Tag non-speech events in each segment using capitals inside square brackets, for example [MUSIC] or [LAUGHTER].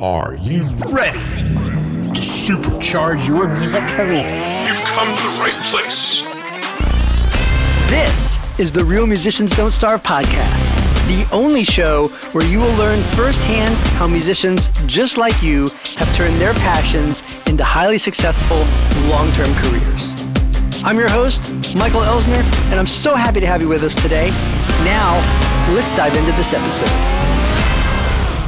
Are you ready to supercharge your music career? You've come to the right place. This is the Real Musicians Don't Starve podcast, the only show where you will learn firsthand how musicians just like you have turned their passions into highly successful long term careers. I'm your host, Michael Elsner, and I'm so happy to have you with us today. Now, let's dive into this episode.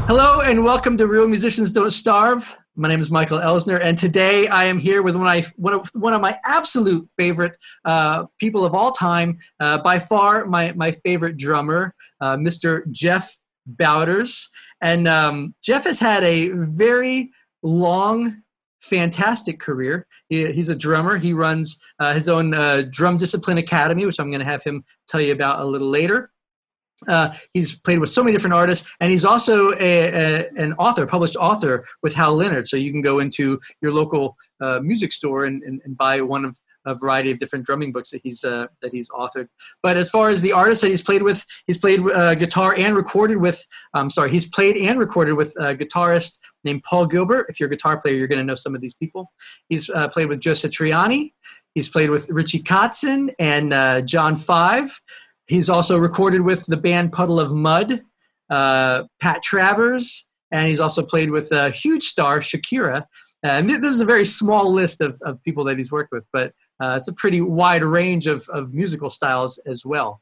Hello and welcome to Real Musicians Don't Starve. My name is Michael Elsner, and today I am here with one one of, one of my absolute favorite uh, people of all time, uh, by far my, my favorite drummer, uh, Mr. Jeff Bowders. And um, Jeff has had a very long, fantastic career. He, he's a drummer. He runs uh, his own uh, Drum Discipline Academy, which I'm going to have him tell you about a little later. Uh, he's played with so many different artists, and he's also a, a, an author, published author with Hal Leonard. So you can go into your local uh, music store and, and, and, buy one of a variety of different drumming books that he's uh, that he's authored. But as far as the artists that he's played with, he's played uh, guitar and recorded with. I'm sorry, he's played and recorded with a guitarist named Paul Gilbert. If you're a guitar player, you're going to know some of these people. He's uh, played with Joe Satriani. He's played with Richie Kotzen and uh, John Five. He's also recorded with the band Puddle of Mudd, uh, Pat Travers, and he's also played with a huge star, Shakira. And this is a very small list of, of people that he's worked with, but uh, it's a pretty wide range of, of musical styles as well.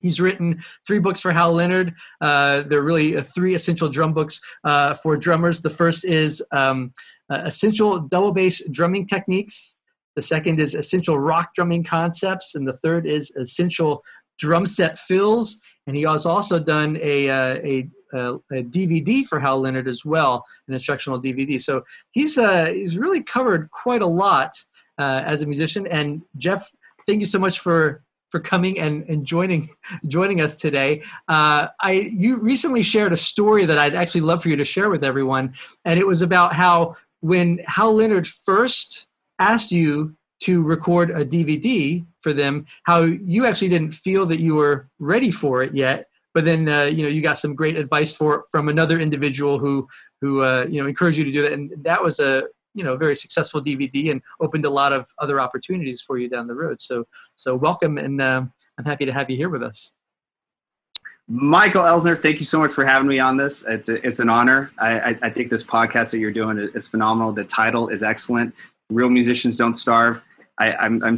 He's written three books for Hal Leonard. Uh, they're really uh, three essential drum books uh, for drummers. The first is um, uh, Essential Double Bass Drumming Techniques. The second is Essential Rock Drumming Concepts. And the third is Essential drum set fills, and he has also done a, uh, a, a, a, DVD for Hal Leonard as well, an instructional DVD. So he's uh, he's really covered quite a lot uh, as a musician. And Jeff, thank you so much for for coming and, and joining [LAUGHS] joining us today. Uh, I you recently shared a story that I'd actually love for you to share with everyone, and it was about how when Hal Leonard first asked you to record a DVD for them, how you actually didn't feel that you were ready for it yet, but then uh, you know you got some great advice for from another individual who who uh, you know encouraged you to do that, and that was a you know very successful DVD and opened a lot of other opportunities for you down the road. So so welcome, and uh, I'm happy to have you here with us. Michael Elsner, thank you so much for having me on this. It's a, it's an honor. I, I, I, think this podcast that you're doing is phenomenal. The title is excellent. Real musicians don't starve. I, I'm, I'm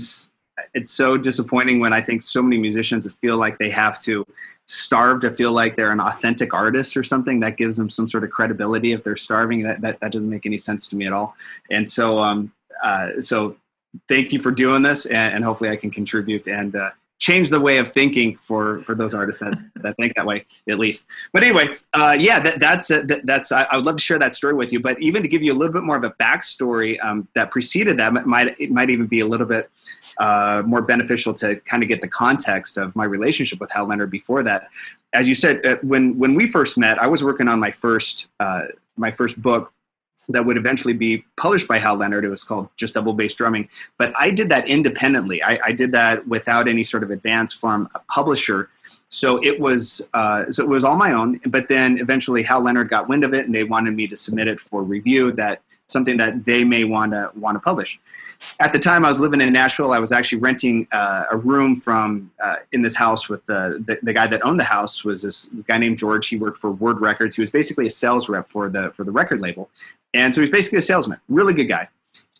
it's so disappointing when I think so many musicians feel like they have to starve to feel like they're an authentic artist or something that gives them some sort of credibility if they're starving. That that, that doesn't make any sense to me at all. And so um uh, so thank you for doing this and, and hopefully i can contribute and uh, change the way of thinking for for those artists that, that think that way at least. But anyway uh, yeah that, that's uh, that, that's I, I, would love to share that story with you. But even to give you a little bit more of a backstory um, that preceded that might it might even be a little bit uh, more beneficial to kind of get the context of my relationship with hal leonard before that. As you said uh, when when we first met i was working on my first uh, my first book that would eventually be published by Hal Leonard. It was called Just Double Bass Drumming. But I did that independently. I, I did that without any sort of advance from a publisher. So it was uh, so it was all my own. But then eventually Hal Leonard got wind of it, and they wanted me to submit it for review. That something that they may want to want to publish. At the time, I was living in Nashville. I was actually renting uh, a room from uh, in this house with the, the, the guy that owned the house was this guy named George. He worked for Word Records. He was basically a sales rep for the for the record label, and so he's basically a salesman. Really good guy,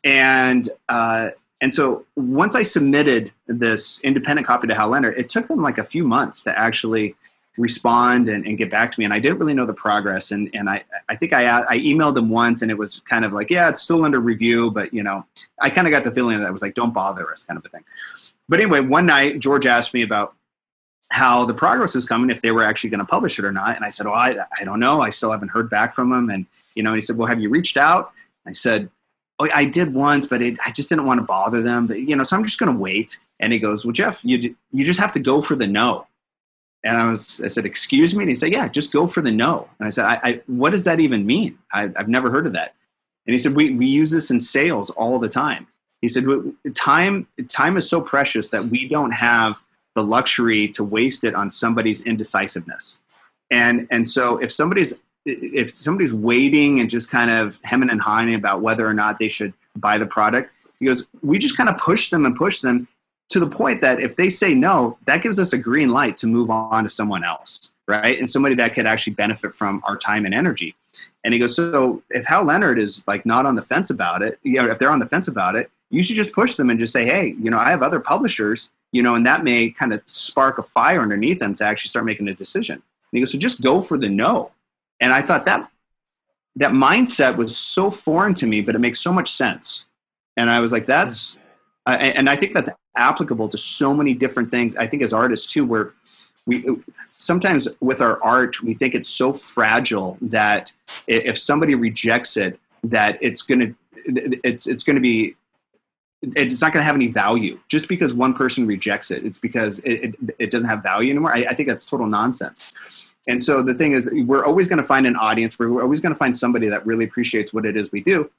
and. Uh, and so once I submitted this independent copy to Hal Leonard, it took them like a few months to actually respond and, and, get back to me. And I didn't really know the progress. And, and I, I think I, I emailed them once and it was kind of like, yeah, it's still under review, but you know, I kind of got the feeling that it was like, don't bother us kind of a thing. But anyway, one night George asked me about how the progress was coming, if they were actually going to publish it or not. And I said, oh, I, I don't know. I still haven't heard back from them. And, you know, he said, well, have you reached out? I said, oh, I did once, but it, I just didn't want to bother them. But, you know, so I'm just going to wait. And he goes, well, Jeff, you, you just have to go for the no. And I was, I said, excuse me. And he said, yeah, just go for the no. And I said, I, I what does that even mean? I, have never heard of that. And he said, we, we use this in sales all the time. He said, time, time is so precious that we don't have the luxury to waste it on somebody's indecisiveness. And, and so if somebody's if somebody's waiting and just kind of hemming and hawing about whether or not they should buy the product, he goes, we just kind of push them and push them to the point that if they say no, that gives us a green light to move on to someone else, right? And somebody that could actually benefit from our time and energy. And he goes, so if Hal Leonard is like not on the fence about it, you know, if they're on the fence about it, you should just push them and just say, hey, you know, I have other publishers, you know, and that may kind of spark a fire underneath them to actually start making a decision. And he goes, so just go for the no. And I thought that that mindset was so foreign to me, but it makes so much sense. And I was like, that's, uh, and I think that's applicable to so many different things. I think as artists too, where we sometimes with our art, we think it's so fragile that if somebody rejects it, that it's to, it's, it's to be it's not going to have any value just because one person rejects it. It's because it, it, it doesn't have value anymore. I, I, think that's total nonsense. And so the thing is, we're always going to find an audience. We're always going to find somebody that really appreciates what it is we do.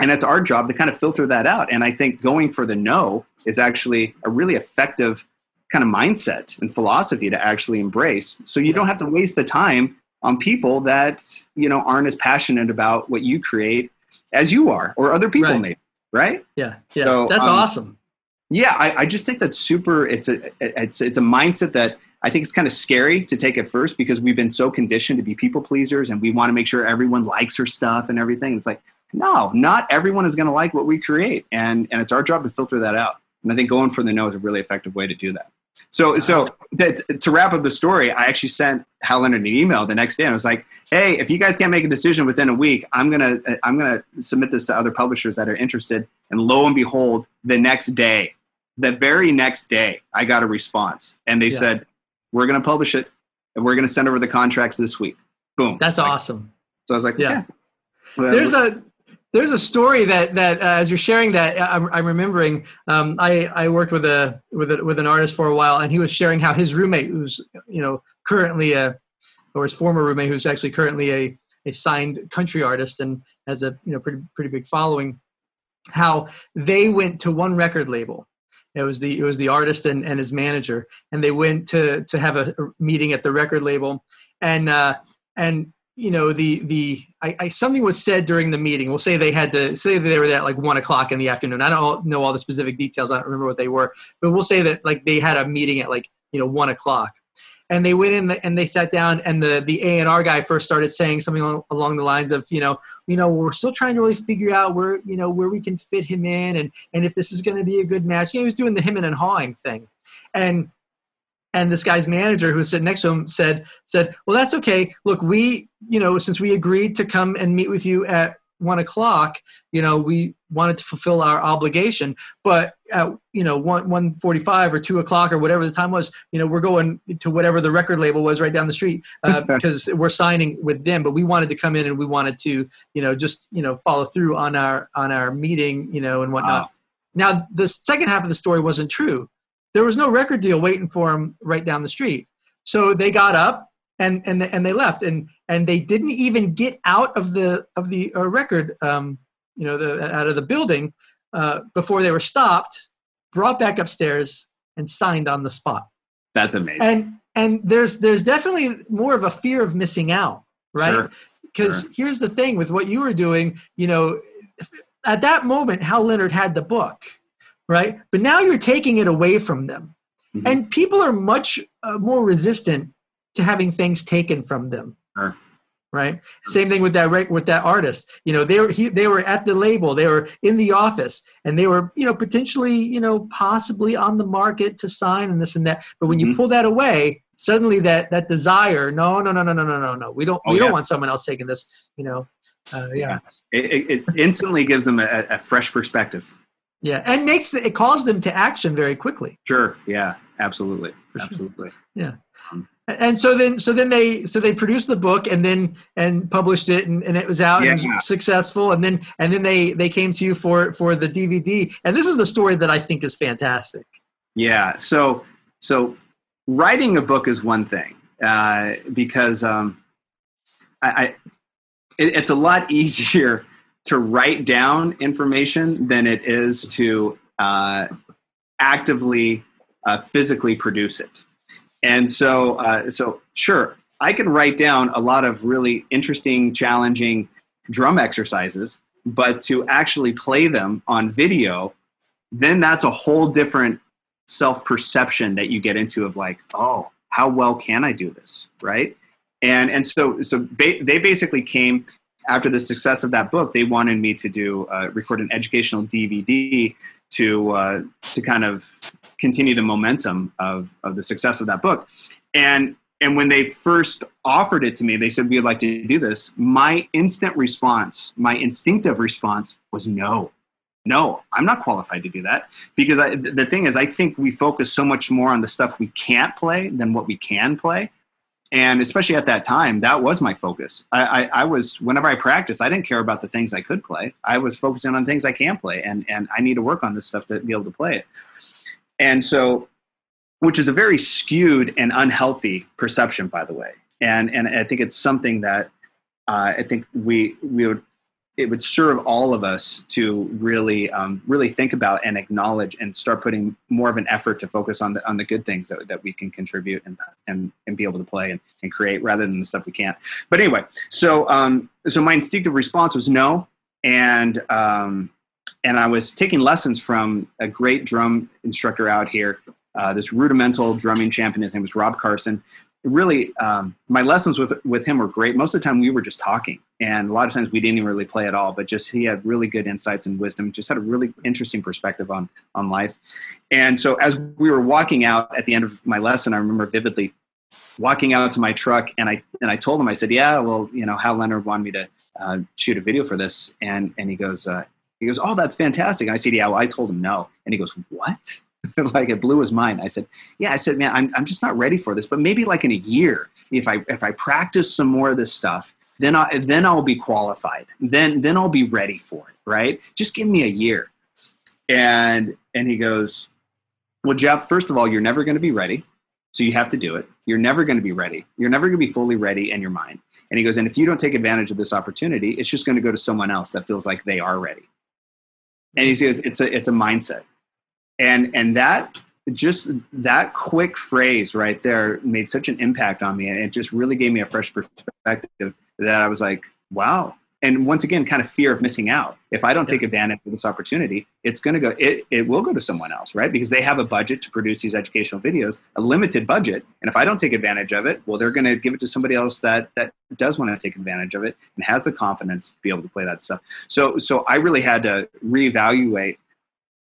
And it's our job to kind of filter that out. And I think going for the no is actually a really effective kind of mindset and philosophy to actually embrace. So you don't have to waste the time on people that, you know, aren't as passionate about what you create as you are or other people right. maybe right? Yeah, yeah, so, that's um, awesome. Yeah, I, I just think that's super. It's a it's it's a mindset that I think it's kind of scary to take at first because we've been so conditioned to be people pleasers and we want to make sure everyone likes our stuff and everything. It's like no, not everyone is going to like what we create, and and it's our job to filter that out. And I think going for the no is a really effective way to do that. So, so to, to, wrap up the story, I actually sent Hal Leonard an email the next day, and I was like, "Hey, if you guys can't make a decision within a week, I'm gonna uh, I'm gonna submit this to other publishers that are interested." And lo and behold, the next day, the very next day, I got a response, and they yeah. said, "We're gonna publish it, and we're gonna send over the contracts this week." Boom. That's like, awesome. So I was like, "Yeah." Well, There's a there's a story that that uh, as you're sharing that I'm, I'm remembering. Um, I I worked with a with a, with an artist for a while, and he was sharing how his roommate, who's you know currently a or his former roommate, who's actually currently a a signed country artist and has a you know pretty pretty big following, how they went to one record label. It was the it was the artist and, and his manager, and they went to to have a, meeting at the record label, and uh, and you know the the I, I, something was said during the meeting. We'll say they had to say that they were there at like one o'clock in the afternoon. I don't know all the specific details. I don't remember what they were. But we'll say that like they had a meeting at like you know one o'clock. And they went in and they sat down and the the a&r guy first started saying something along, along the lines of you know you know we're still trying to really figure out where you know where we can fit him in and and if this is going to be a good match. You know, he was doing the him and hawing thing. And and this guy's manager who was sitting next to him said said well that's okay. Look we you know since we agreed to come and meet with you at one o'clock you know we wanted to fulfill our obligation. But at you know one one forty five or two o'clock or whatever the time was you know we're going to whatever the record label was right down the street uh, [LAUGHS] because we're signing with them. But we wanted to come in and we wanted to you know just you know follow through on our on our meeting you know and whatnot. Wow. now the second half of the story wasn't true there was no record deal waiting for him right down the street. So they got up and and and they left and and they didn't even get out of the of the uh, record um, you know the out of the building uh, before they were stopped, brought back upstairs and signed on the spot. That's amazing. And and there's there's definitely more of a fear of missing out, right? Because sure. sure. here's the thing with what you were doing, you know, at that moment, Hal Leonard had the book right? But now you're taking it away from them. Mm-hmm. And people are much uh, more resistant to having things taken from them. Sure. Right. Same thing with that with that artist. You know, they were he, they were at the label, they were in the office, and they were you know potentially you know possibly on the market to sign and this and that. But when mm-hmm. you pull that away, suddenly that that desire, no, no, no, no, no, no, no, no, we don't oh, we yeah. don't want someone else taking this. You know, uh, yeah. yeah. It, it, instantly gives them a, a fresh perspective. Yeah, and makes it calls them to action very quickly. Sure. Yeah. Absolutely. Absolutely. Yeah. Um, and so then, so then they, so they produced the book and then and published it, and, and it was out yeah. and was successful. And then and then they they came to you for for the DVD. And this is the story that I think is fantastic. Yeah. So so writing a book is one thing uh, because um, I, I it, it's a lot [LAUGHS] easier to write down information than it is to uh, actively uh, physically produce it. And so, uh, so sure, I can write down a lot of really interesting, challenging drum exercises, but to actually play them on video, then that's a whole different self perception that you get into of like, oh, how well can I do this, right? And and so so ba- they basically came after the success of that book. They wanted me to do uh, record an educational DVD to uh, to kind of continue the momentum of of the success of that book. And and when they first offered it to me, they said we'd like to do this. My instant response, my instinctive response was no. No, I'm not qualified to do that because I, the thing is, I think we focus so much more on the stuff we can't play than what we can play and especially at that time that was my focus. I, I, I, was whenever i practiced i didn't care about the things i could play. I was focusing on things i can play and, and i need to work on this stuff to be able to play it. And so which is a very skewed and unhealthy perception by the way. And and i think it's something that uh, i think we we would it would serve all of us to really um, really think about and acknowledge and start putting more of an effort to focus on the on the good things that, that we can contribute and and, and be able to play and, and create rather than the stuff we can't. But anyway so um, so my instinctive response was no. And um, and I was taking lessons from a great drum instructor out here uh, this rudimental drumming champion. His name was Rob Carson. Really um, my lessons with with him were great. Most of the time we were just talking and a lot of times we didn't even really play at all but just he had really good insights and wisdom just had a really interesting perspective on on life and so as we were walking out at the end of my lesson i remember vividly walking out to my truck and i and i told him i said yeah well you know hal leonard wanted me to uh, shoot a video for this and and he goes uh, he goes oh that's fantastic and i said yeah well i told him no and he goes what [LAUGHS] like it blew his mind. I said, "Yeah." I said, "Man, I'm I'm just not ready for this. But maybe like in a year, if I if I practice some more of this stuff, then I then I'll be qualified. Then then I'll be ready for it. Right? Just give me a year." And and he goes, "Well, Jeff. First of all, you're never going to be ready, so you have to do it. You're never going to be ready. You're never going to be fully ready in your mind." And he goes, "And if you don't take advantage of this opportunity, it's just going to go to someone else that feels like they are ready." And he says, "It's a it's a mindset." and and that just that quick phrase right there made such an impact on me and it just really gave me a fresh perspective that i was like wow. And once again kind of fear of missing out. If i don't take advantage of this opportunity it's going to go it, it will go to someone else right? Because they have a budget to produce these educational videos a limited budget. And if i don't take advantage of it well they're going to give it to somebody else that that does want to take advantage of it and has the confidence to be able to play that stuff. So so i really had to reevaluate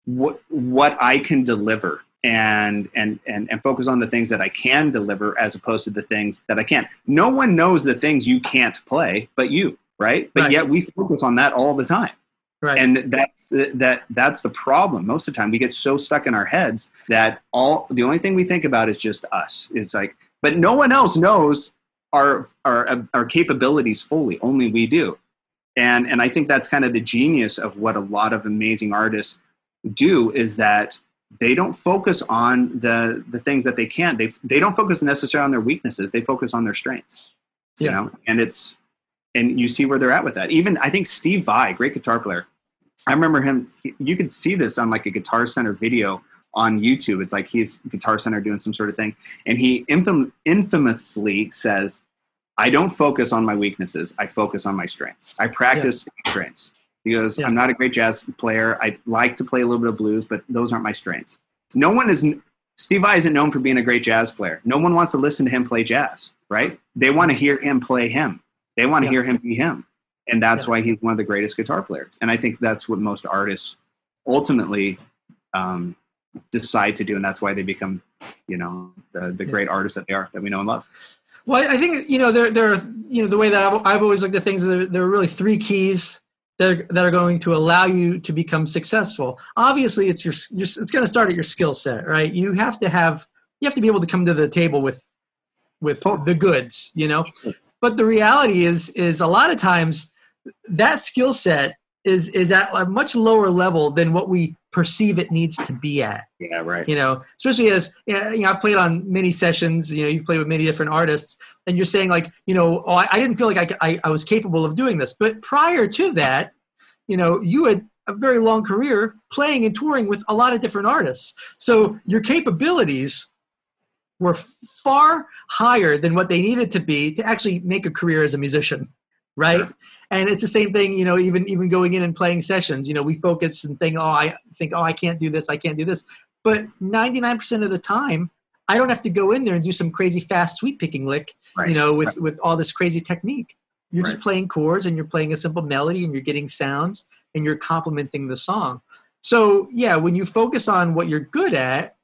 what what I can deliver and and and and focus on the things that I can deliver as opposed to the things that I can't. No one knows the things you can't play but you, right? But right. yet we focus on that all the time. Right. And that's that that's the problem. Most of the time we get so stuck in our heads that all the only thing we think about is just us. It's like but no one else knows our our uh, our capabilities fully. Only we do. And and I think that's kind of the genius of what a lot of amazing artists do is that they don't focus on the the things that they can't. They they don't focus necessarily on their weaknesses. They focus on their strengths. You yeah. know, and it's and you see where they're at with that. Even I think Steve Vai, great guitar player. I remember him. You could see this on like a Guitar Center video on YouTube. It's like he's Guitar Center doing some sort of thing, and he infam- infamously says, "I don't focus on my weaknesses. I focus on my strengths. I practice yeah. strengths." He goes, yeah. I'm not a great jazz player. I like to play a little bit of blues, but those aren't my strengths. No one is, Steve I isn't known for being a great jazz player. No one wants to listen to him play jazz, right? They want to hear him play him. They want to yeah. hear him be him. And that's yeah. why he's one of the greatest guitar players. And I think that's what most artists ultimately um, decide to do. And that's why they become, you know, the, the great artists that they are, that we know and love. Well, I think, you know, there, there are, you know, the way that I've, I've always looked at things, there, there are really three keys that are, that are going to allow you to become successful. Obviously it's your, your it's going to start at your skill set right? You have to have you have to be able to come to the table with with the goods you know? But the reality is is a lot of times that skill set is is at a much lower level than what we perceive it needs to be at. Yeah, right. You know, especially as you know, I've played on many sessions. You know, you've played with many different artists, and you're saying like, you know, oh, I, I didn't feel like I, I I was capable of doing this, but prior to that, you know, you had a very long career playing and touring with a lot of different artists. So your capabilities were far higher than what they needed to be to actually make a career as a musician right? Yeah. and it's the same thing you know even even going in and playing sessions you know we focus and think oh i think oh i can't do this i can't do this. But 99% of the time i don't have to go in there and do some crazy fast sweep picking lick Right. you know with with all this crazy technique. You're just playing chords and you're playing a simple melody and you're getting sounds and you're complementing the song. So yeah when you focus on what you're good at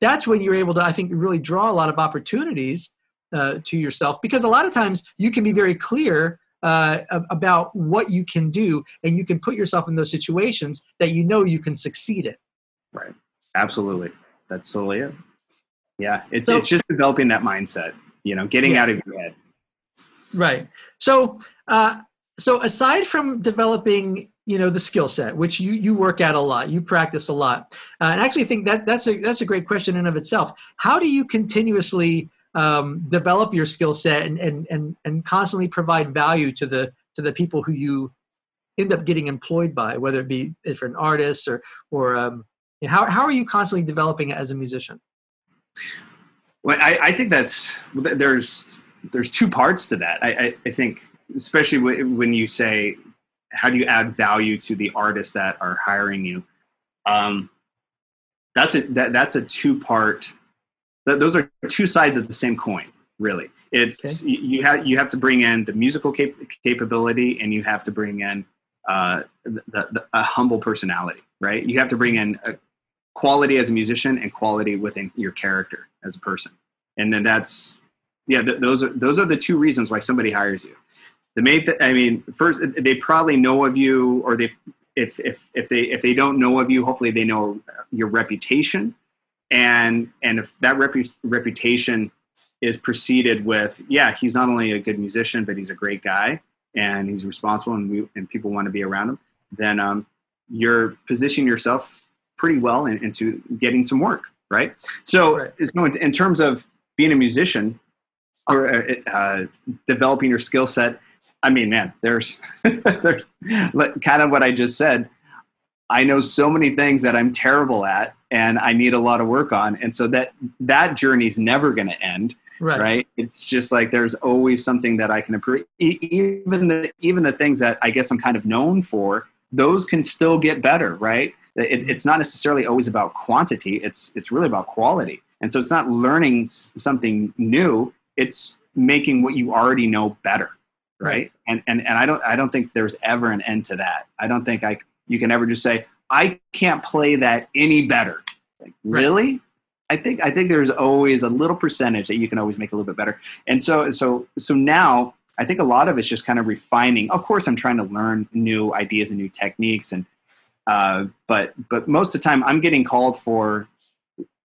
that's when you're able to i think really draw a lot of opportunities uh, to yourself because a lot of times you can be very clear uh, about what you can do and you can put yourself in those situations that you know you can succeed in Right. Absolutely. That's totally it. Yeah. It's, So- it's just developing that mindset, you know, getting Yeah. out of your head. Right. So, uh, so aside from developing, you know, the skill set, which you you work at a lot, you practice a lot, uh, and I actually think that that's a that's a great question in of itself. How do you continuously um, develop your skill set and, and and and constantly provide value to the to the people who you end up getting employed by, whether it be different artists or or um, you know, how how are you constantly developing as a musician? Well, I, I think that's there's there's two parts to that. I, I, I think, especially when you say, how do you add value to the artists that are hiring you? Um, that's a that, that's a two part. Th- those are two sides of the same coin. Really, it's you, you have you have to bring in the musical cap- capability, and you have to bring in uh, the, the, a humble personality. Right, you have to bring in a quality as a musician and quality within your character as a person and then that's yeah th- those are those are the two reasons why somebody hires you the main th- i mean first they probably know of you or they if if if they if they don't know of you hopefully they know your reputation and and if that repu- reputation is preceded with yeah he's not only a good musician but he's a great guy and he's responsible and we and people want to be around him then um, you're positioning yourself pretty well in, into getting some work right so Right. it's going in terms of being a musician or uh, uh, developing your skill set i mean man there's [LAUGHS] there's kind of what i just said i know so many things that i'm terrible at and i need a lot of work on. And so that that journey's never going to end Right. right? It's just like there's always something that i can improve. Even the even the things that i guess i'm kind of known for those can still get better right? It, it's not necessarily always about quantity. It's it's really about quality. And so it's not learning something new. It's making what you already know better right? And and, and i don't i don't think there's ever an end to that. I don't think i you can ever just say i can't play that any better. Like, Right. really? I think i think there's always a little percentage that you can always make a little bit better. And so so so now i think a lot of it's just kind of refining. Of course i'm trying to learn new ideas and new techniques and uh, but but most of the time i'm getting called for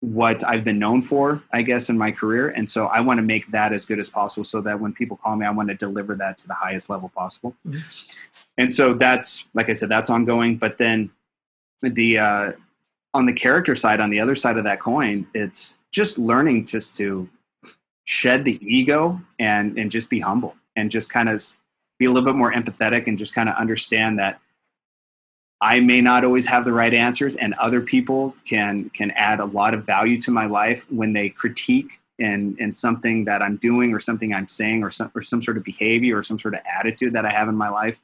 what i've been known for i guess in my career. And so i want to make that as good as possible so that when people call me i want to deliver that to the highest level possible. And so that's like i said that's ongoing. But then the uh, on the character side on the other side of that coin it's just learning just to shed the ego and and just be humble and just kind of be a little bit more empathetic and just kind of understand that I may not always have the right answers, and other people can can add a lot of value to my life when they critique and in something that I'm doing or something I'm saying or some or some sort of behavior or some sort of attitude that I have in my life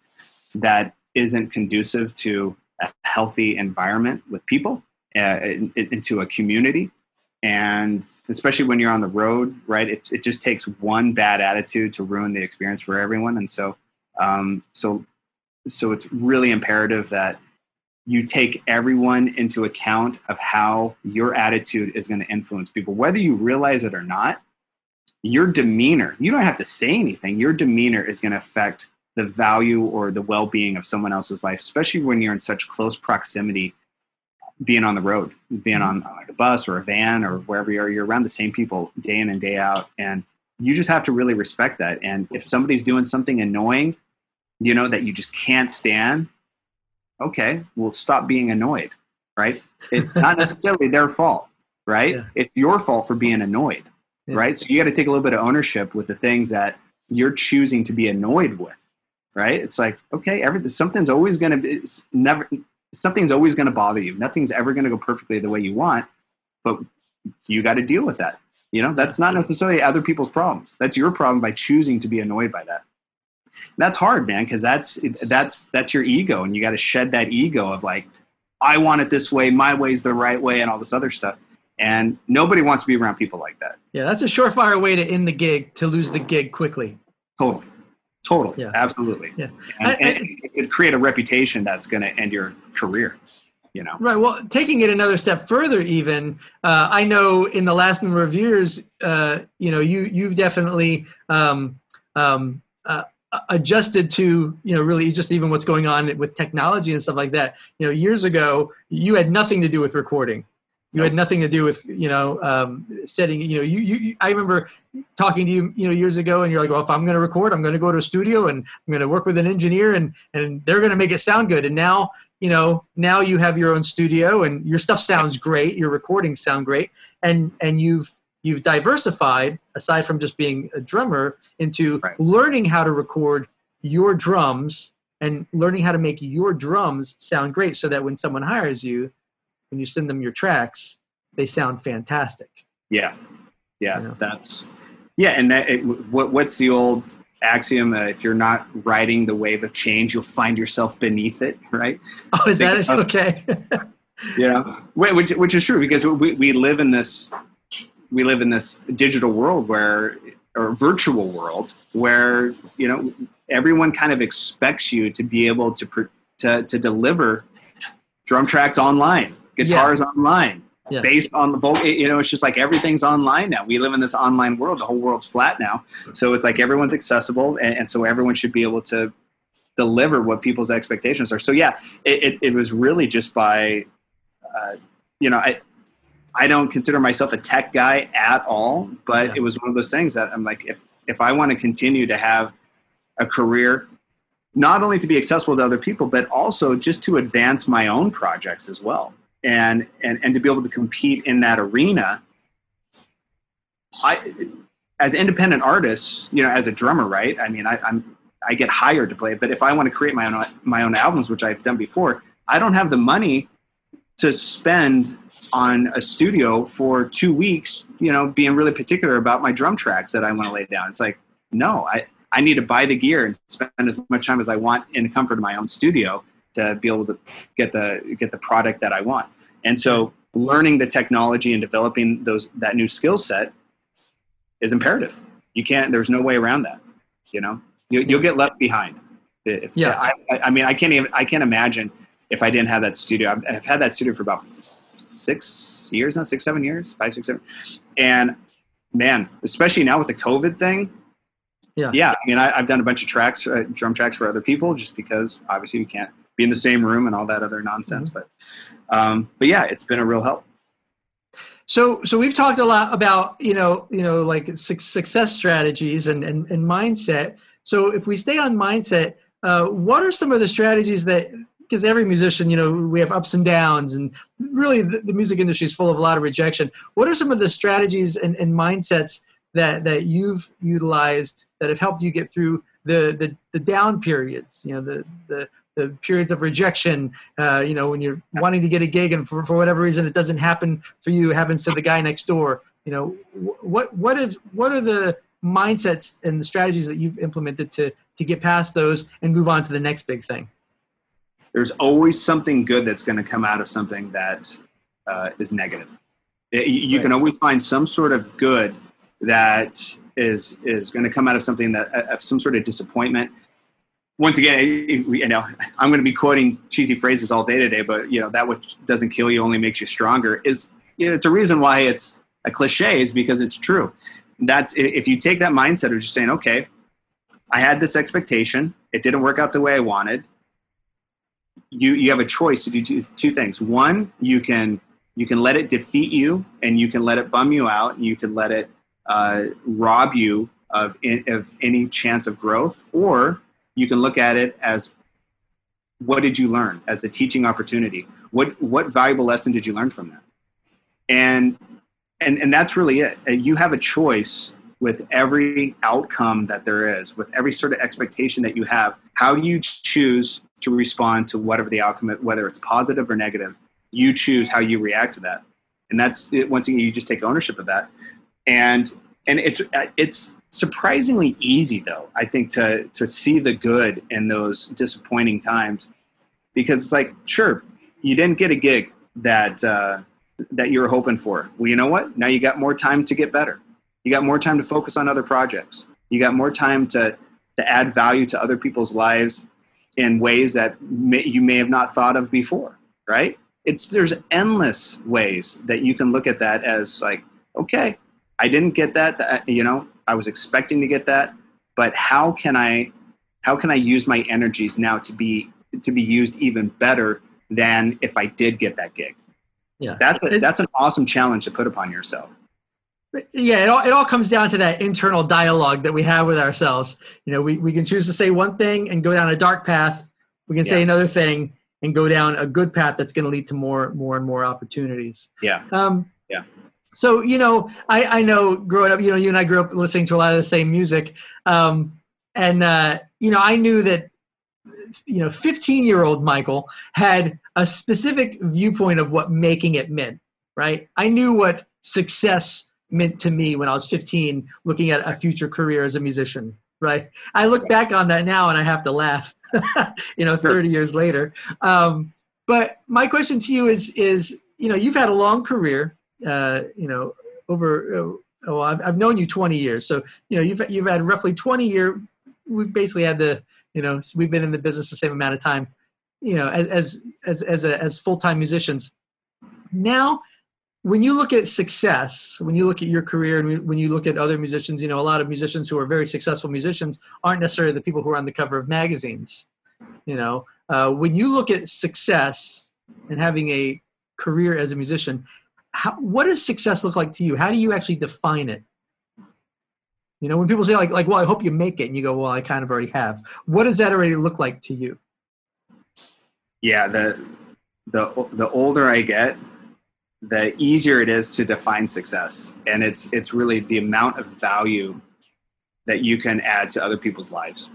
that isn't conducive to a healthy environment with people, uh, in, in- into a community, and especially when you're on the road, right? It it just takes one bad attitude to ruin the experience for everyone, and so um, so so it's really imperative that you take everyone into account of how your attitude is going to influence people. Whether you realize it or not your demeanor you don't have to say anything your demeanor is going to affect the value or the well-being of someone else's life especially when you're in such close proximity being on the road being mm-hmm. on like a bus or a van or wherever you are you're around the same people day in and day out and you just have to really respect that and if somebody's doing something annoying you know that you just can't stand okay well stop being annoyed right it's not [LAUGHS] necessarily their fault right Yeah. it's your fault for being annoyed Yeah. right so you got to take a little bit of ownership with the things that you're choosing to be annoyed with right it's like okay everything something's always going to be never something's always going to bother you nothing's ever going to go perfectly the way you want but you got to deal with that You know, that's not necessarily other people's problems. That's your problem by choosing to be annoyed by that. That's hard, man, because that's that's that's your ego, and you got to shed that ego of like, I want it this way, my way's the right way, and all this other stuff. And nobody wants to be around people like that. Yeah, that's a surefire way to end the gig, to lose the gig quickly. Totally. Totally. Yeah. Absolutely. Yeah. And, I- and it create a reputation that's going to end your career, you know? Right. Well, taking it another step further, even uh, I know in the last number of years, uh, you know, you you've definitely um, um, adjusted to you know really just even what's going on with technology and stuff like that. You know, years ago, you had nothing to do with recording. You had nothing to do with you know um, setting. You know, you, you I remember talking to you you know years ago, and you're like, well, if I'm going to record, I'm going to go to a studio and I'm going to work with an engineer, and and they're going to make it sound good. And now you know now you have your own studio and your stuff sounds great your recordings sound great and and you've you've diversified aside from just being a drummer into Right. learning how to record your drums and learning how to make your drums sound great so that when someone hires you when you send them your tracks they sound fantastic Yeah. Yeah. Yeah. That's, yeah. And that, it, what, what's the old axiom? Uh, if you're not riding the wave of change, you'll find yourself beneath it, right? [LAUGHS] oh is that it okay [LAUGHS] yeah which which is true because we, we live in this we live in this digital world where or virtual world where you know everyone kind of expects you to be able to pr- to to deliver drum tracks online guitars online Yeah. based on the vocal you know it's just like everything's online now. We live in this online world. The whole world's flat now. So it's like everyone's accessible and, and so everyone should be able to deliver what people's expectations are. So yeah it, it, it was really just by uh, you know, I I don't consider myself a tech guy at all, but Yeah. it was one of those things that I'm like, if if I want to continue to have a career, not only to be accessible to other people, but also just to advance my own projects as well, and and and to be able to compete in that arena. I, as independent artists, you know, as a drummer, right? I mean, I, I'm I get hired to play, but if I want to create my own my own albums, which I've done before, I don't have the money to spend on a studio for two weeks, you know, being really particular about my drum tracks that I want to lay down. It's like, no, I, I need to buy the gear and spend as much time as I want in the comfort of my own studio to be able to get the get the product that I want. And so learning the technology and developing those that new skill set is imperative. You can't there's no way around that. You know? You you'll get left behind. If, Yeah. I, I- I mean I can't even I can't imagine if I didn't have that studio. I've, I've had that studio for about six years now, six, seven years, five, six, seven. And man, especially now with the COVID thing. Yeah. Yeah. I mean, I, I've done a bunch of tracks, uh, drum tracks for other people just because obviously we can't be in the same room and all that other nonsense. But, um, but yeah, it's been a real help. So, so we've talked a lot about you know, you know, like suc success strategies and, and and mindset. So, if we stay on mindset, uh, what are some of the strategies that? Because every musician, you know, we have ups and downs, and really, the, the music industry is full of a lot of rejection. What are some of the strategies and, and mindsets that that you've utilized that have helped you get through the the, the down periods? You know, the the the periods of rejection, uh, you know, when you're wanting to get a gig and for, for whatever reason it doesn't happen for you, it happens to the guy next door. You know, wh- what what is what are the mindsets and the strategies that you've implemented to to get past those and move on to the next big thing? There's always something good that's going to come out of something that uh, is negative. It- you you can always find some sort of good that is is going to come out of something that of some sort of disappointment. Once again, you know, [LAUGHS] I'm going to be quoting cheesy phrases all day today, but you know that which doesn't kill you only makes you stronger. Is you know, it's a reason why it's a cliche is because it's true. That's if you take that mindset of just saying, okay, I had this expectation, it didn't work out the way I wanted. You you have a choice to do two, two things. One, you can you can let it defeat you, and you can let it bum you out, and you can let it uh, rob you of in, of any chance of growth, or you can look at it as what did you learn as a teaching opportunity? What what valuable lesson did you learn from that? And and and that's really it. You have a choice with every outcome that there is, with every sort of expectation that you have. How do you choose to respond to whatever the outcome, whether it's positive or negative? You choose how you react to that, and that's it. Once again, you just take ownership of that. and and it's it's surprisingly easy though i think to to see the good in those disappointing times because it's like sure you didn't get a gig that uh, that you were hoping for well you know what now you got more time to get better you got more time to focus on other projects you got more time to to add value to other people's lives in ways that may, you may have not thought of before right? It's there's endless ways that you can look at that as like okay i didn't get that uh, you know i was expecting to get that but how can i how can i use my energies now to be to be used even better than if i did get that gig? Yeah. that's a, that's an awesome challenge to put upon yourself yeah it all, it all comes down to that internal dialogue that we have with ourselves. You know we, we can choose to say one thing and go down a dark path. We can say another thing and go down a good path that's going to lead to more more and more opportunities. Yeah. Um, Yeah. so you know I, I know growing up you know you and i grew up listening to a lot of the same music. Um, and uh, you know i knew that you know 15 year old michael had a specific viewpoint of what making it meant right? I knew what success meant to me when i was 15 looking at a future career as a musician right? I look back on that now and i have to laugh [LAUGHS] you know Sure. 30 years later. Um, but my question to you is is you know you've had a long career uh, you know over uh, oh I've, I've known you 20 years. So you know you've you've had roughly 20 year we've basically had the you know we've been in the business the same amount of time you know as as as as, a, as full-time musicians. Now when you look at success when you look at your career and when you look at other musicians you know a lot of musicians who are very successful musicians aren't necessarily the people who are on the cover of magazines you know? Uh, when you look at success and having a career as a musician how, what does success look like to you? How do you actually define it? You know when people say like like well i hope you make it and you go well i kind of already have. What does that already look like to you? Yeah the the the older i get the easier it is to define success and it's it's really the amount of value that you can add to other people's lives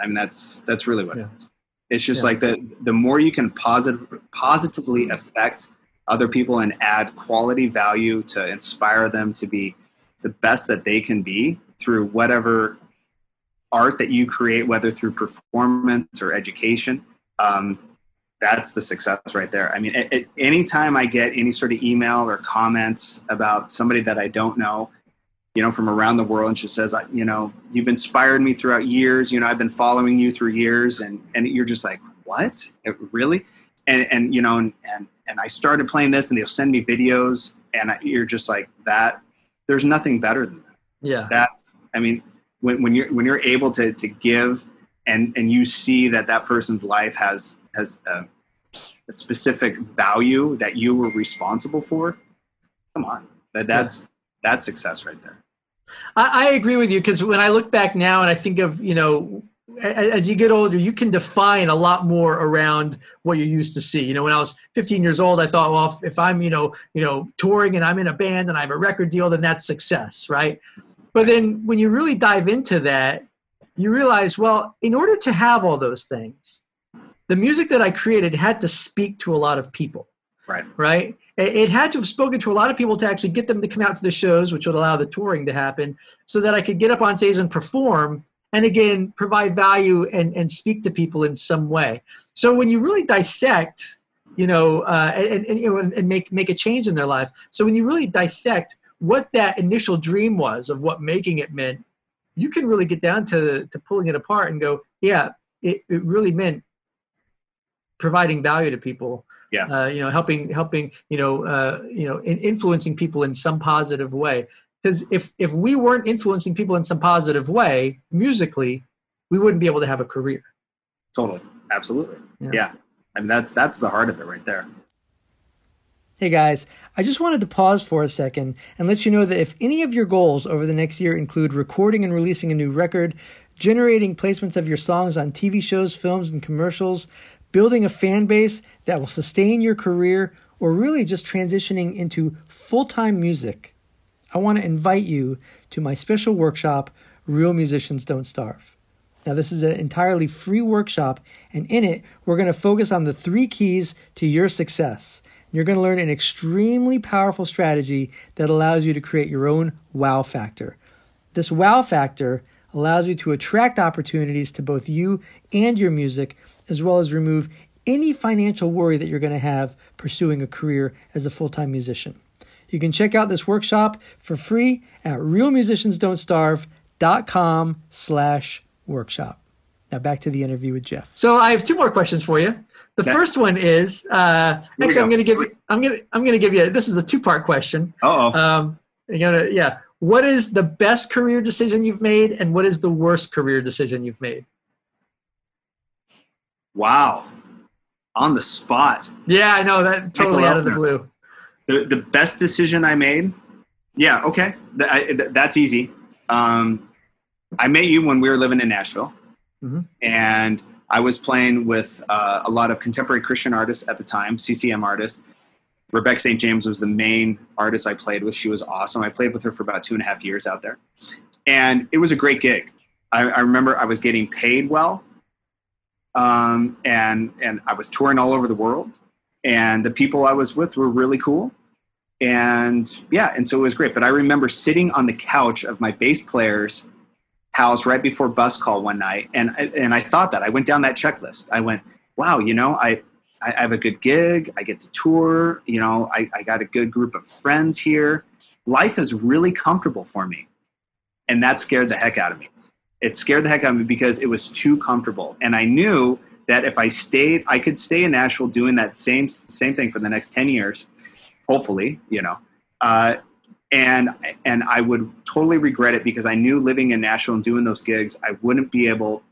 i mean that's that's really what Yeah. it is it's just Yeah. like the the more you can positive positively affect other people and add quality value to inspire them to be the best that they can be through whatever art that you create whether through performance or education um, that's the success right there. I mean, at, at anytime I get any sort of email or comments about somebody that I don't know, you know, from around the world, and she says, I- you know, you've inspired me throughout years. You know, I've been following you through years, and and you're just like, what, It- really? And and you know, and and and I started playing this, and they'll send me videos, and I, you're just like that. There's nothing better than that yeah that i mean when, when you're when you're able to to give and and you see that that person's life has has a, a specific value that you were responsible for come on that that's that's success right there I, I agree with you because when I look back now and I think of you know as you get older, you can define a lot more around what you're used to see. You know, when I was 15 years old, I thought, well, if, if I'm you know you know touring and I'm in a band and I have a record deal, then that's success, right? But then when you really dive into that, you realize, well, in order to have all those things, the music that I created had to speak to a lot of people right right? It had to have spoken to a lot of people to actually get them to come out to the shows, which would allow the touring to happen, so that I could get up on stage and perform, and again provide value and and speak to people in some way. So when you really dissect, you know, uh, and, and you know, and, and make make a change in their life. So when you really dissect what that initial dream was of what making it meant, you can really get down to to pulling it apart and go, yeah, it, it really meant providing value to people Yeah. uh, you know helping helping you know uh, you know in, influencing people in some positive way. Because if if we weren't influencing people in some positive way musically we wouldn't be able to have a career. Totally. Absolutely. Yeah. yeah, i mean that's that's the heart of it right there. Hey guys, I just wanted to pause for a second and let you know that if any of your goals over the next year include recording and releasing a new record, generating placements of your songs on TV shows, films, and commercials, building a fan base that will sustain your career, or really just transitioning into full time music, I want to invite you to my special workshop, Real Musicians Don't Starve. Now, this is an entirely free workshop, and in it, we're going to focus on the three keys to your success. You're going to learn an extremely powerful strategy that allows you to create your own wow factor. This wow factor allows you to attract opportunities to both you and your music, as well as remove any financial worry that you're going to have pursuing a career as a full time musician. You can check out this workshop for free at realmusiciansdon'tstarve.com slash workshop. Now back to the interview with Jeff. So I have two more questions for you. The Okay. first one is uh, actually go. I'm going to give you I'm going to I'm going to give you this is a two part question. Oh. Um, you're gonna yeah. What is the best career decision you've made, and what is the worst career decision you've made? Wow. On the spot. Yeah, I know that totally Michael out of the blue. The, the best decision I made? Yeah, okay. Th- I- that's easy. Um, I met you when we were living in Nashville. Mhm. And I was playing with uh, a lot of contemporary Christian artists at the time, CCM artists. Rebecca St. James was the main artist I played with. She was awesome. I played with her for about two and a half years out there. And it was a great gig. I, I remember I was getting paid well. Um, and, and I was touring all over the world. And the people I was with were really cool. And yeah, and so it was great. But I remember sitting on the couch of my bass player's house right before bus call one night. And, and I thought that. I went down that checklist. I went, wow, you know, I, I have a good gig. I get to tour. You know, I, I got a good group of friends here. Life is really comfortable for me. And that scared the heck out of me. It scared the heck out of me because it was too comfortable. And I knew that if I stayed, I could stay in Nashville doing that same same thing for the next 10 years, hopefully, you know. Uh, and and I would totally regret it because I knew living in Nashville and doing those gigs, I wouldn't be able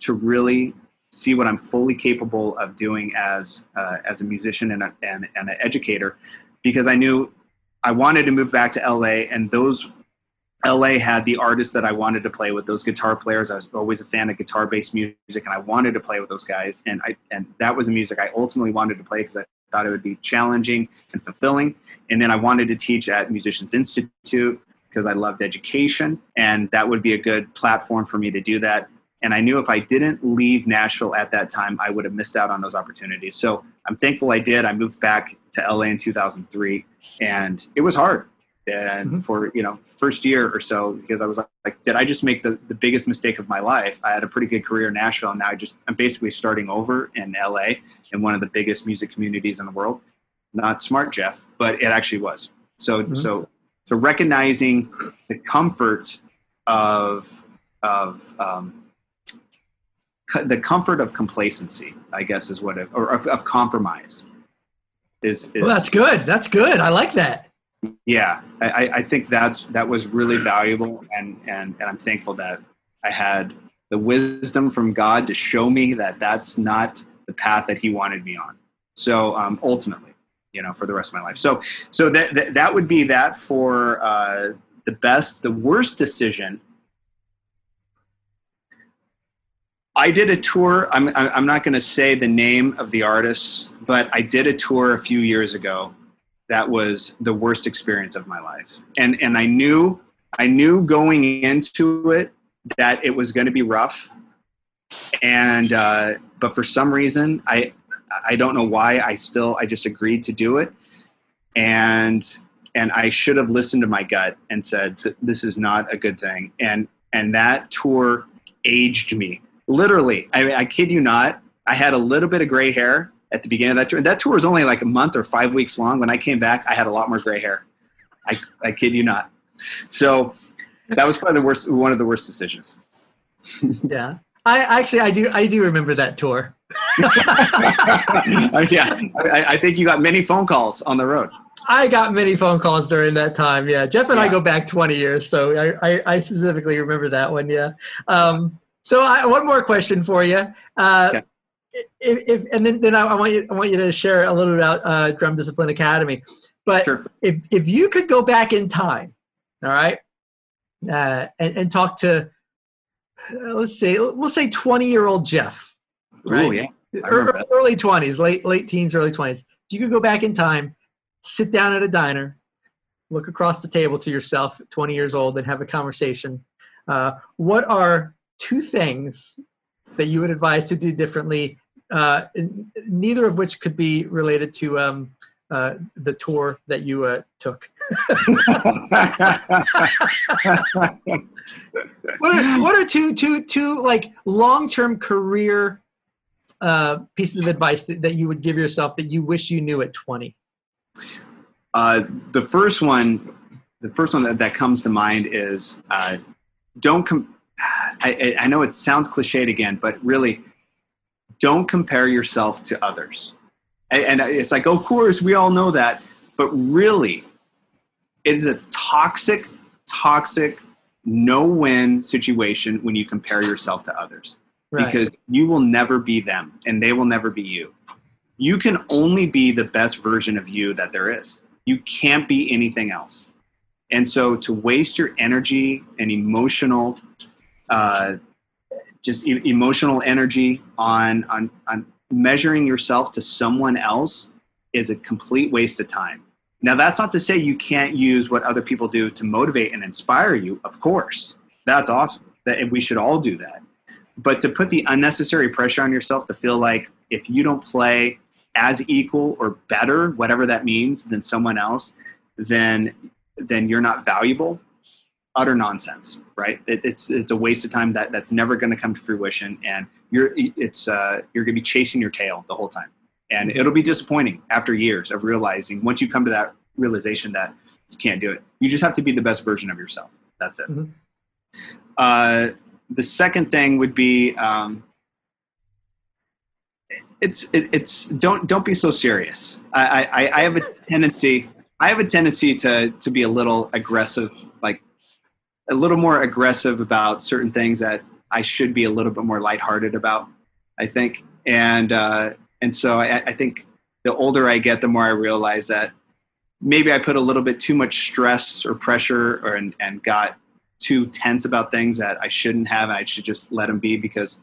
to really see what I'm fully capable of doing as uh, as a musician and, a, and and an educator, because I knew I wanted to move back to LA, and those LA had the artists that I wanted to play with. Those guitar players, I was always a fan of guitar-based music, and I wanted to play with those guys. And I and that was the music I ultimately wanted to play because I thought it would be challenging and fulfilling. And then I wanted to teach at Musicians Institute because I loved education, and that would be a good platform for me to do that. And I knew if I didn't leave Nashville at that time, I would have missed out on those opportunities. So I'm thankful I did. I moved back to LA in 2003, and it was hard. And Mhm. for you know first year or so, because I was like, did I just make the, the biggest mistake of my life? I had a pretty good career in Nashville, and now I just I'm basically starting over in LA in one of the biggest music communities in the world. Not smart, Jeff, but it actually was. So Mhm. so so recognizing the comfort of of um, the comfort of complacency, I guess, is what it, or of, of compromise. Is, is Well, that's good. That's good. I like that. Yeah I, I- think that's that was really valuable and, and and i'm thankful that i had the wisdom from god to show me that that's not the path that he wanted me on so um, ultimately you know for the rest of my life so so that that, that would be that for uh, the best the worst decision I did a tour. I'm, I'm I'm not going to say the name of the artist, but I did a tour a few years ago that was the worst experience of my life. And and i knew i knew going into it that it was going to be rough. And uh, but for some reason i i don't know why i still i just agreed to do it. And and i should have listened to my gut and said this is not a good thing. And and that tour aged me. Literally i, I kid you not i had a little bit of gray hair at the beginning of that tour. That tour was only like a month or five weeks long. When I came back, I had a lot more gray hair. I, I kid you not. So that was probably the worst, one of the worst decisions. [LAUGHS] Yeah. I actually I do I do remember that tour. [LAUGHS] [LAUGHS] Yeah, I, I think you got many phone calls on the road. I got many phone calls during that time. Yeah, Jeff and I go back 20 years, so I, I, I specifically remember that one. Yeah. Um, so I, one more question for you. Uh, Okay. If, if and then, then I, I want you I want you to share a little bit about uh, Drum Discipline Academy. But Sure. if if you could go back in time, all right, uh, and, and talk to uh, let's say we'll say 20 year old Jeff, right? Ooh, yeah. I remember Ear- that. early 20s, late late teens, early 20s. If you could go back in time, sit down at a diner, look across the table to yourself, 20 years old, and have a conversation. Uh, what are two things that you would advise to do differently? Uh, neither of which could be related to um, uh, the tour that you uh, took. [LAUGHS] what are what are two two two like long term career uh, pieces of advice that, that you would give yourself that you wish you knew at twenty? Uh, the first one, the first one that, that comes to mind is uh, don't. Com- [SIGHS] I, I know it sounds cliched again, but really, don't compare yourself to others. And, and it's like, of course, we all know that, but really, it's a toxic, toxic, no-win situation when you compare yourself to others Right. because you will never be them and they will never be you. You can only be the best version of you that there is. You can't be anything else. And so to waste your energy and emotional, uh, just e- emotional energy on, on, on measuring yourself to someone else is a complete waste of time. Now, that's not to say you can't use what other people do to motivate and inspire you. Of course, that's awesome. That we should all do that but to put the unnecessary pressure on yourself to feel like if you don't play as equal or better whatever that means than someone else then then you're not valuable utter nonsense right? It, it's it's a waste of time that that's never going to come to fruition and you're it's uh, you're going to be chasing your tail the whole time. And it'll be disappointing after years of realizing once you come to that realization that you can't do it you just have to be the best version of yourself. That's it. Mhm. uh, the second thing would be um, it's it, it's don't don't be so serious. I, I I have a tendency I have a tendency to to be a little aggressive, like a little more aggressive about certain things that I should be a little bit more lighthearted about. I think, and uh, and so I, I think the older I get, the more I realize that maybe I put a little bit too much stress or pressure, or and, and got too tense about things that I shouldn't have. I should just let them be because,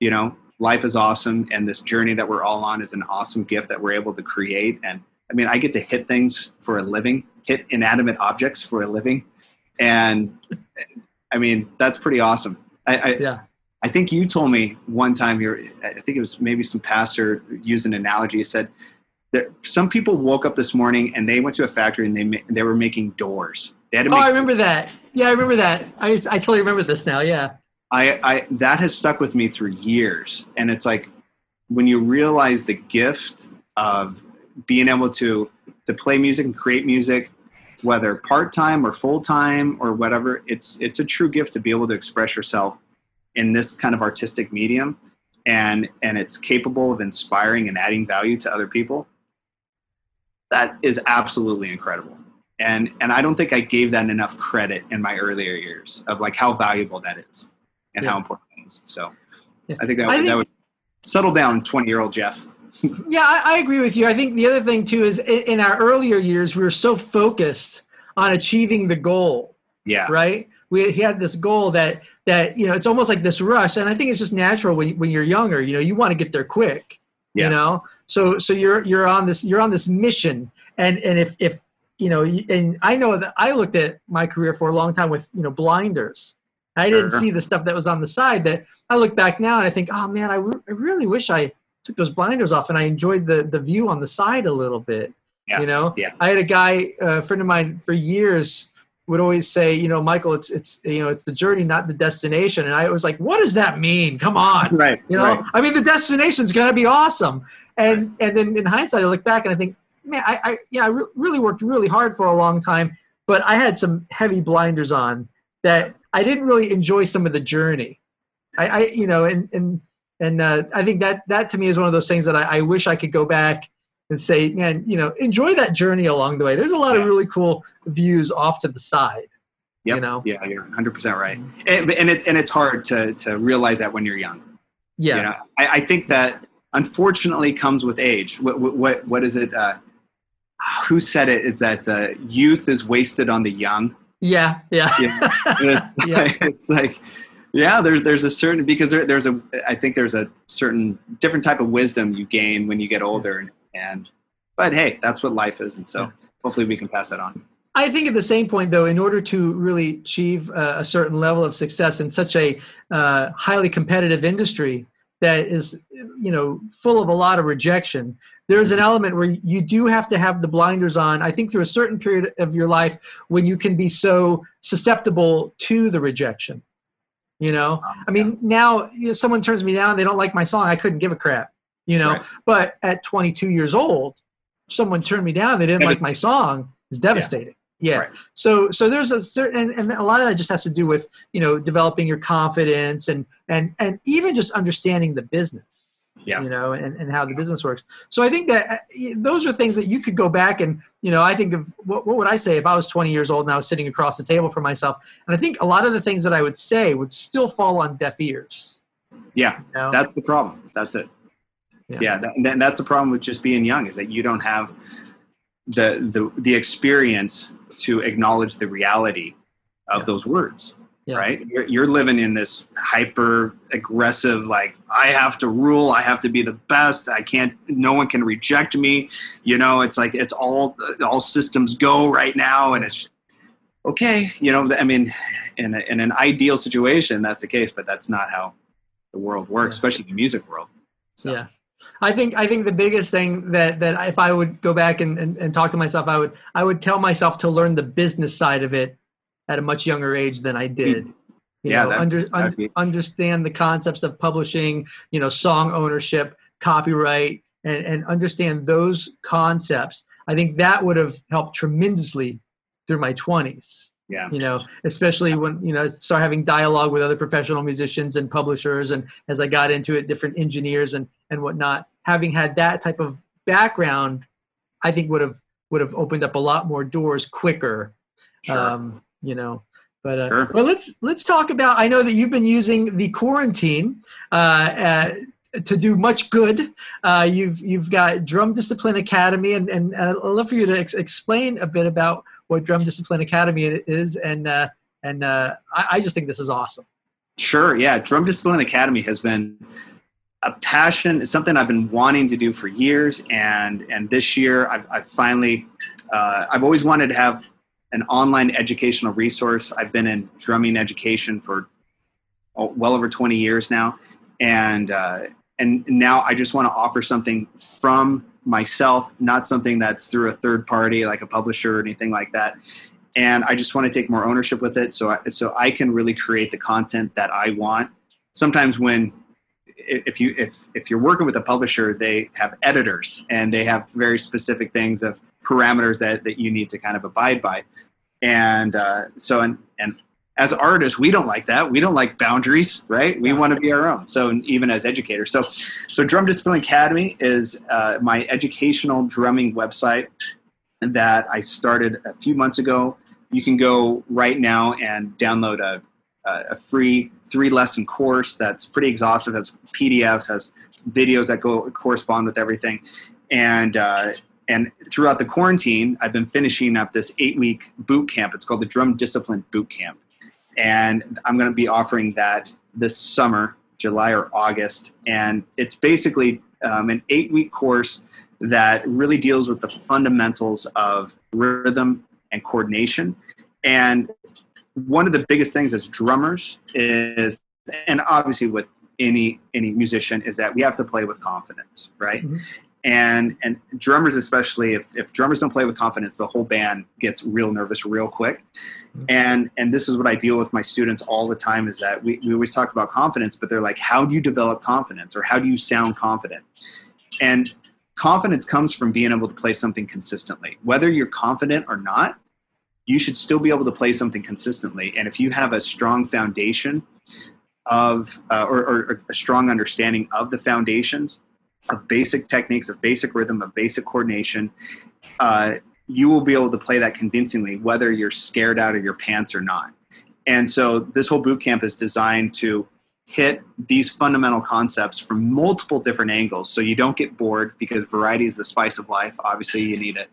you know, life is awesome, and this journey that we're all on is an awesome gift that we're able to create. And I mean, I get to hit things for a living, hit inanimate objects for a living, and I mean that's pretty awesome. I, I, Yeah. I think you told me one time you're I think it was maybe some pastor used an analogy. He said that some people woke up this morning and they went to a factory and they they were making doors. They had to Oh, I remember that. Yeah, I remember that. I just, I totally remember this now. Yeah. I, I that has stuck with me through years and it's like when you realize the gift of being able to to play music and create music whether part-time or full-time or whatever it's it's a true gift to be able to express yourself in this kind of artistic medium and and it's capable of inspiring and adding value to other people that is absolutely incredible and and i don't think i gave that enough credit in my earlier years of like how valuable that is and Yeah. how important it is so Yeah. i think that, I would that think- would settle down 20 year old jeff Yeah, I, I agree with you. I think the other thing too is in, in our earlier years, we were so focused on achieving the goal, yeah right? We he had this goal that that you know it's almost like this rush, and I think it's just natural when when you're younger. You know, you want to get there quick. Yeah. You know, so so you're you're on this you're on this mission, and and if if you know, and I know that I looked at my career for a long time with you know blinders. I didn't Sure. see the stuff that was on the side. That I look back now and I think, oh man, I, re- I really wish I took those blinders off and I enjoyed the the view on the side a little bit. Yeah, You know, yeah. I had a guy, uh, a friend of mine, for years would always say, you know, Michael, it's it's you know, it's the journey, not the destination. And I was like, what does that mean? Come on. [LAUGHS] right You know, right. I mean, the destination's going to be awesome. And and then in hindsight, I look back and I think, man, I, I yeah, I re- really worked really hard for a long time, but I had some heavy blinders on that I didn't really enjoy some of the journey. I, I you know, and and and uh, I think that that to me is one of those things that I, I wish I could go back and say, man, you know, enjoy that journey along the way. There's a lot Yeah. of really cool views off to the side. Yep. You know, yeah you're 100% right and, and, it, and it's hard to, to realize that when you're young yeah, you know I, I think that unfortunately comes with age what what, what, is it uh, who said it it's that uh, youth is wasted on the young yeah, yeah, Yeah. [LAUGHS] Yeah. [LAUGHS] it's like yeah there's there's a certain because there, there's a i think there's a certain different type of wisdom you gain when you get older and, and but hey that's what life is and so Yeah. hopefully we can pass that on. I think at the same point, though, in order to really achieve a certain level of success in such a uh, highly competitive industry, that is you know full of a lot of rejection there's an element where you do have to have the blinders on i think through a certain period of your life when you can be so susceptible to the rejection you know? Oh, I mean now you know, someone turns me down they don't like my song i couldn't give a crap you know? Right. but at 22 years old someone turned me down they didn't like my song It's devastating yeah. Right. so so there's a certain and, and a lot of that just has to do with you know developing your confidence and and and even just understanding the business Yeah. you know and, and how the business works so i think that uh, those are things that you could go back and you know i think of what, what would i say if i was 20 years old and i was sitting across the table from myself and i think a lot of the things that i would say would still fall on deaf ears Yeah, you know? that's the problem. That's it. Yeah. Yeah, that, that- that's the problem with just being young is that you don't have the the the experience to acknowledge the reality of Yeah. those words. Yeah. Right? You're, you're living in this hyper aggressive, like I have to rule, I have to be the best. I can't. No one can reject me. You know, it's like it's all all systems go right now, and it's okay. You know, I mean, in a, in an ideal situation, that's the case, but that's not how the world works, Yeah. especially the music world. So, Yeah. I think I think the biggest thing that that if I would go back and, and, and talk to myself, I would I would tell myself to learn the business side of it at a much younger age than I did. You Hmm. Yeah, know, that- under, un, be- understand the concepts of publishing, you know, song ownership, copyright, and, and understand those concepts. I think that would have helped tremendously through my twenties yeah. you know especially when you know I start having dialogue with other professional musicians and publishers and as i got into it different engineers and and whatnot having had that type of background i think would have would have opened up a lot more doors quicker Sure. um you know but uh, Sure. but let's let's talk about i know that you've been using the quarantine uh, uh to do much good. Uh, you've you've got Drum Discipline Academy, and and uh, I'd love for you to ex- explain a bit about what Drum Discipline Academy is, and uh, and uh, I, I just think this is awesome. Sure. Yeah. Drum Discipline Academy has been a passion. It's something I've been wanting to do for years, and and this year I've, I've finally. Uh, I've always wanted to have an online educational resource. I've been in drumming education for oh, well over 20 years now, and uh, and now I just want to offer something from myself, not something that's through a third party like a publisher or anything like that. And I just want to take more ownership with it, so I, so I can really create the content that I want. Sometimes when if you if if you're working with a publisher, they have editors and they have very specific things of parameters that that you need to kind of abide by. And uh, so and and as artists, we don't like that. We don't like boundaries, right? We want to be our own. So even as educators, so so Drum Discipline Academy is uh, my educational drumming website that I started a few months ago. You can go right now and download a a free three lesson course that's pretty exhaustive. Has PDFs, has videos that go correspond with everything, and uh, and throughout the quarantine, I've been finishing up this eight week boot camp. It's called the Drum Discipline Boot Camp, and I'm going to be offering that this summer, July or August, and it's basically um, an eight week course that really deals with the fundamentals of rhythm and coordination. And one of the biggest things as drummers is, and obviously with any any musician, is that we have to play with confidence, right? Mhm. And and drummers especially, if, if drummers don't play with confidence, the whole band gets real nervous real quick. Mhm. And and this is what I deal with my students all the time is that we, we always talk about confidence, but they're like, how do you develop confidence or how do you sound confident? And confidence comes from being able to play something consistently. Whether you're confident or not, you should still be able to play something consistently. And if you have a strong foundation of, uh, or, or a strong understanding of the foundations of basic techniques, of basic rhythm, of basic coordination, uh, you will be able to play that convincingly, whether you're scared out of your pants or not. And so this whole boot camp is designed to hit these fundamental concepts from multiple different angles so you don't get bored because variety is the spice of life obviously you need it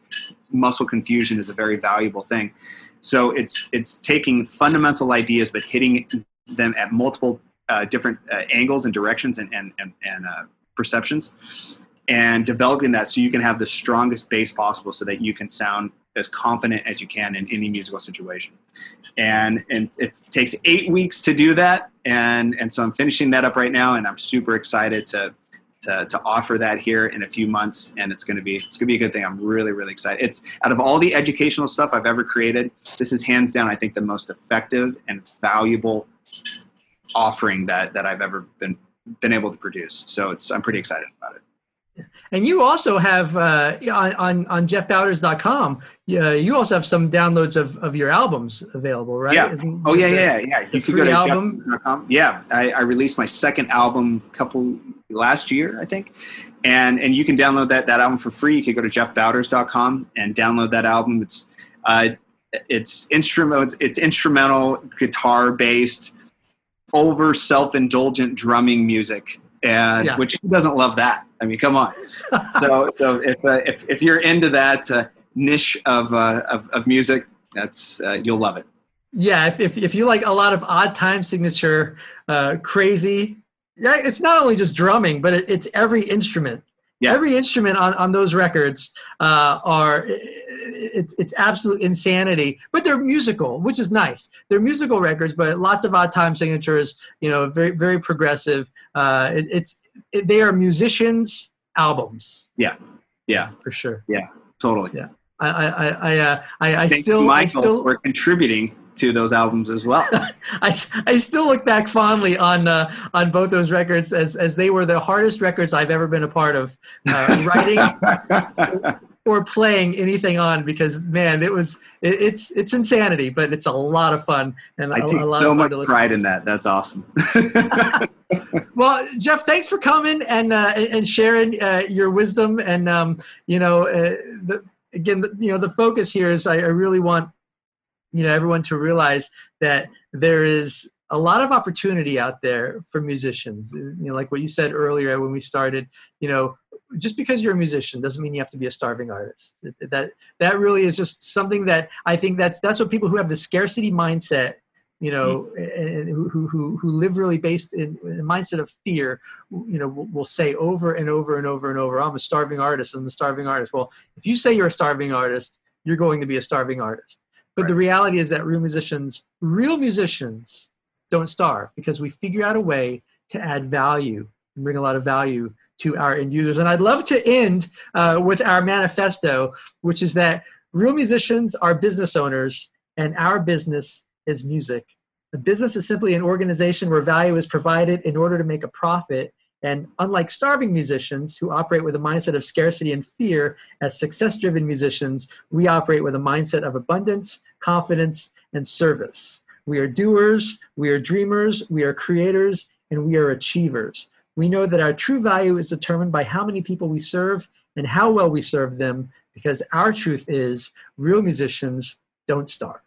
muscle confusion is a very valuable thing so it's it's taking fundamental ideas but hitting them at multiple uh, different uh, angles and directions and and and, and uh, perceptions and developing that so you can have the strongest bass possible so that you can sound as confident as you can in any musical situation and and it takes eight weeks to do that and and so I'm finishing that up right now, and I'm super excited to to, to offer that here in a few months, and it's going to be it's going to be a good thing. I'm really really excited. It's out of all the educational stuff I've ever created, this is hands down I think the most effective and valuable offering that that I've ever been been able to produce. So it's I'm pretty excited about it. And you also have uh, on on, on jeffbowders.com. Uh, you also have some downloads of, of your albums available, right? Yeah. Isn't- Oh yeah, the- yeah, yeah. You could go to album? jeff.com. Yeah, I, I released my second album couple last year, I think, and and you can download that that album for free. You could go to jeffbowders.com and download that album. It's uh, it's instrumental. It's, it's instrumental, guitar based, over self indulgent drumming music, and Yeah. which who doesn't love that? I mean, come on. [LAUGHS] so so if uh, if if you're into that uh, niche of, uh, of of music, that's uh, you'll love it. Yeah, if, if, if you like a lot of odd time signature, uh, crazy, yeah, it's not only just drumming, but it, it's every instrument. Yeah. Every instrument on, on those records uh, are it, it's absolute insanity, but they're musical, which is nice. They're musical records, but lots of odd time signatures. You know, very very progressive. Uh, it, it's it, they are musicians' albums. Yeah. Yeah. for sure. Yeah, totally. Yeah. I I I I, uh, I, I still I Michael still for contributing to those albums as well. [LAUGHS] I, I still look back fondly on uh, on both those records as as they were the hardest records I've ever been a part of uh, writing [LAUGHS] or playing anything on because man it was it, it's it's insanity but it's a lot of fun and I a, take a lot so of fun much to pride in that. That's awesome. [LAUGHS] well jeff thanks for coming and uh, and and sharing uh, your wisdom and um, you know uh, the, again you know the focus here is I, I really want you know everyone to realize that there is a lot of opportunity out there for musicians. You know like what you said earlier when we started you know just because you're a musician doesn't mean you have to be a starving artist. That that really is just something that i think that's that's what people who have the scarcity mindset you know mm-hmm. and who, who who who live really based in, in a mindset of fear you know will, will say over and over and over and over i'm a starving artist i'm a starving artist. Well if you say you're a starving artist you're going to be a starving artist but the reality is that real musicians real musicians don't starve because we figure out a way to add value and bring a lot of value to our end users. And i'd love to end uh, with our manifesto which is that real musicians are business owners and our business is music. A business is simply an organization where value is provided in order to make a profit and unlike starving musicians who operate with a mindset of scarcity and fear as success driven musicians we operate with a mindset of abundance confidence and service we are doers, we are dreamers, we are creators, and we are achievers. We know that our true value is determined by how many people we serve and how well we serve them, because our truth is real musicians don't starve.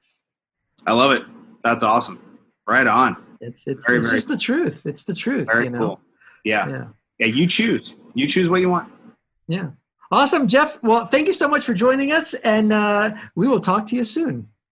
I love it. That's awesome. Right on. It's it's, Very, it's very just the truth. It's the truth. Very you know? cool. Yeah. Yeah. Yeah. You choose. You choose what you want. Yeah. Awesome, Jeff. Well, thank you so much for joining us, and uh, we will talk to you soon.